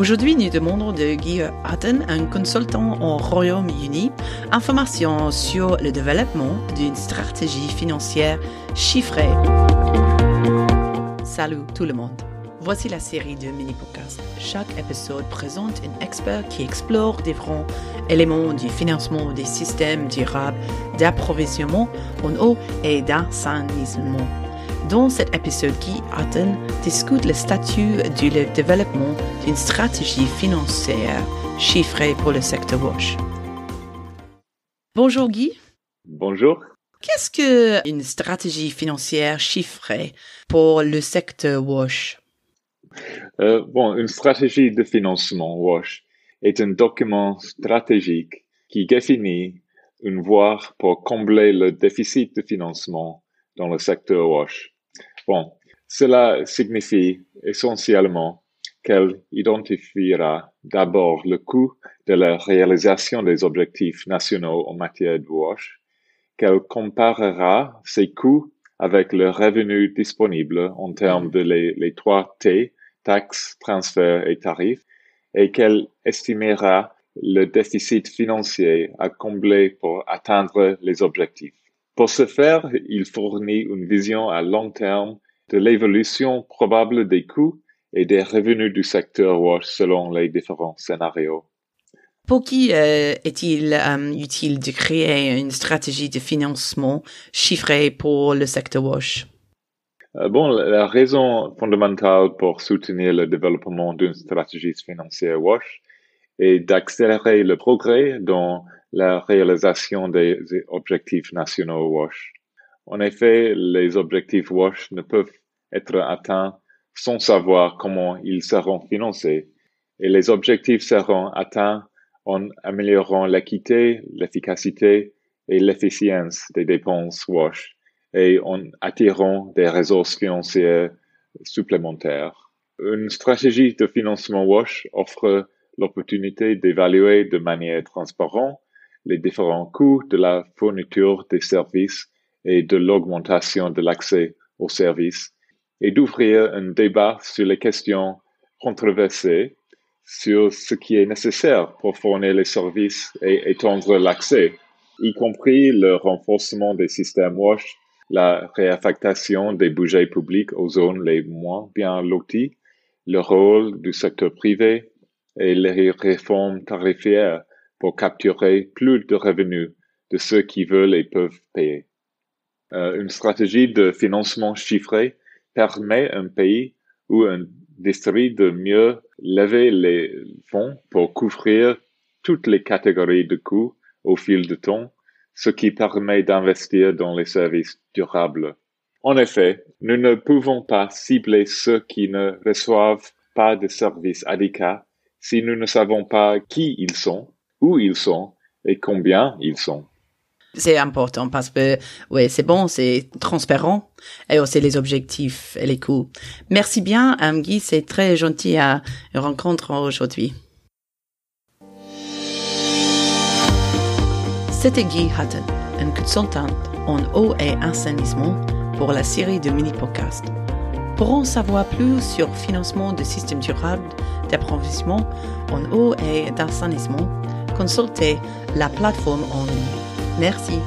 Aujourd'hui, nous demandons de Guy Hutton, un consultant au Royaume-Uni, informations sur le développement d'une stratégie financière chiffrée. Salut tout le monde. Voici la série de mini-podcasts. Chaque épisode présente un expert qui explore différents éléments du financement des systèmes durables d'approvisionnement en eau et d'assainissement. Dans cet épisode, Guy Hutton discute le statut du développement d'une stratégie financière chiffrée pour le secteur WASH. Bonjour Guy. Bonjour. Qu'est-ce qu'une stratégie financière chiffrée pour le secteur WASH euh, Bon, une stratégie de financement WASH est un document stratégique qui définit une voie pour combler le déficit de financement dans le secteur WASH. Bon, cela signifie essentiellement qu'elle identifiera d'abord le coût de la réalisation des objectifs nationaux en matière de WASH, qu'elle comparera ces coûts avec le revenu disponible en termes de les, trois T, taxes, transferts et tarifs, et qu'elle estimera le déficit financier à combler pour atteindre les objectifs. Pour ce faire, il fournit une vision à long terme de l'évolution probable des coûts et des revenus du secteur WASH selon les différents scénarios. Pour qui euh, est-il euh, utile de créer une stratégie de financement chiffrée pour le secteur WASH euh, Bon, la raison fondamentale pour soutenir le développement d'une stratégie financière WASH est d'accélérer le progrès dans la réalisation des objectifs nationaux WASH. En effet, les objectifs WASH ne peuvent être atteints sans savoir comment ils seront financés et les objectifs seront atteints en améliorant l'équité, l'efficacité et l'efficience des dépenses WASH et en attirant des ressources financières supplémentaires. Une stratégie de financement WASH offre l'opportunité d'évaluer de manière transparente les différents coûts de la fourniture des services et de l'augmentation de l'accès aux services et d'ouvrir un débat sur les questions controversées sur ce qui est nécessaire pour fournir les services et étendre l'accès, y compris le renforcement des systèmes WASH, la réaffectation des budgets publics aux zones les moins bien loties, le rôle du secteur privé et les réformes tarifaires pour capturer plus de revenus de ceux qui veulent et peuvent payer. Euh, une stratégie de financement chiffré permet à un pays ou un district de mieux lever les fonds pour couvrir toutes les catégories de coûts au fil du temps, ce qui permet d'investir dans les services durables. En effet, nous ne pouvons pas cibler ceux qui ne reçoivent pas de services adéquats si nous ne savons pas qui ils sont où ils sont et combien ils sont. C'est important parce que, ouais, c'est bon, c'est transparent et aussi les objectifs et les coûts. Merci bien, Guy, c'est très gentil à rencontrer aujourd'hui. C'était Guy Hutton, un consultant en eau et assainissement pour la série de mini-podcasts. Pour en savoir plus sur financement de systèmes durables d'approvisionnement en eau et d'assainissement, consultez la plateforme en ligne. Merci.